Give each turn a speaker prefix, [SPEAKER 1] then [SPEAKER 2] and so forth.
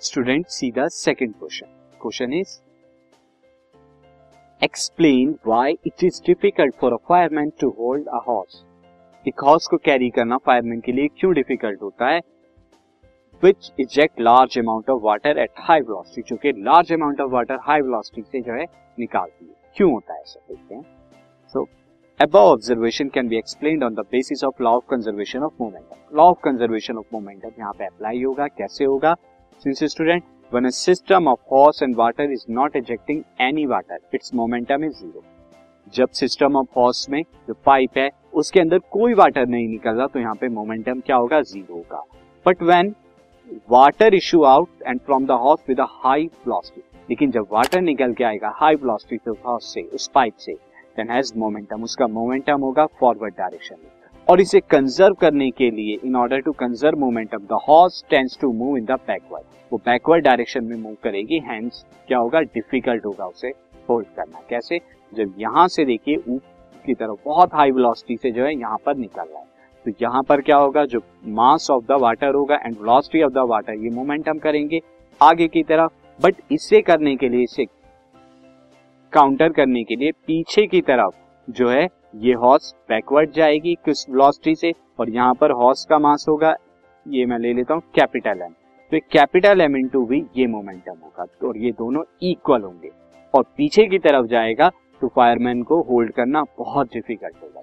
[SPEAKER 1] Student see the second question question is explain why it is difficult for a fireman to hold a hose एक horse को carry करना fireman के लिए क्यों difficult होता है? Which eject large amount of water at high velocity जो कि large amount of water high velocity से जो है निकालती है। क्यों होता है ऐसा? देखते हैं? So above observation can be explain on the basis of law of conservation of momentum law of conservation of momentum यहाँ पे अप्लाई होगा। कैसे होगा? Since student when a system of horse and water is not ejecting any water, its momentum is zero. जब system of hose में जो pipe है, उसके अंदर कोई वाटर नहीं निकल रहा तो यहाँ पे मोमेंटम क्या होगा? ज़ीरो होगा. But when water issue out and from the hose with high velocity लेकिन जब वाटर निकल के आएगा हाई वेलोसिटी से हॉर्स से, उस पाइप से देन हैज़ मोमेंटम उसका मोमेंटम होगा फॉरवर्ड डायरेक्शन में. और इसे कंजर्व करने के लिए in order to conserve momentum the hose tends to move in the backward वो बैकवर्ड डायरेक्शन में मूव करेगी हैंड्स क्या होगा? डिफ़िकल्ट होगा उसे होल्ड करना। कैसे? जब यहाँ से देखिए, ऊपर की तरफ़ बहुत हाई वेलोसिटी से जो है यहाँ पर निकल रहा है। तो यहाँ पर क्या होगा? जो मास ऑफ़ द वाटर होगा and velocity of the water ये मोमेंटम करेंगे आगे की तरफ़। बट इसे करने के लिए, इसे काउंटर करने के लिए पीछे की तरफ़ जो है, ये हॉर्स बैकवर्ड जाएगी किस वेलोसिटी से? और यहाँ पर हॉर्स का मास होगा, ये मैं ले लेता हूँ कैपिटल एम तो capital M into V ये मोमेंटम होगा। और ये दोनों इक्वल होंगे। और पीछे की तरफ़ जाएगा तो फायरमैन को होल्ड करना बहुत डिफ़िकल्ट होगा।